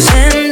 Your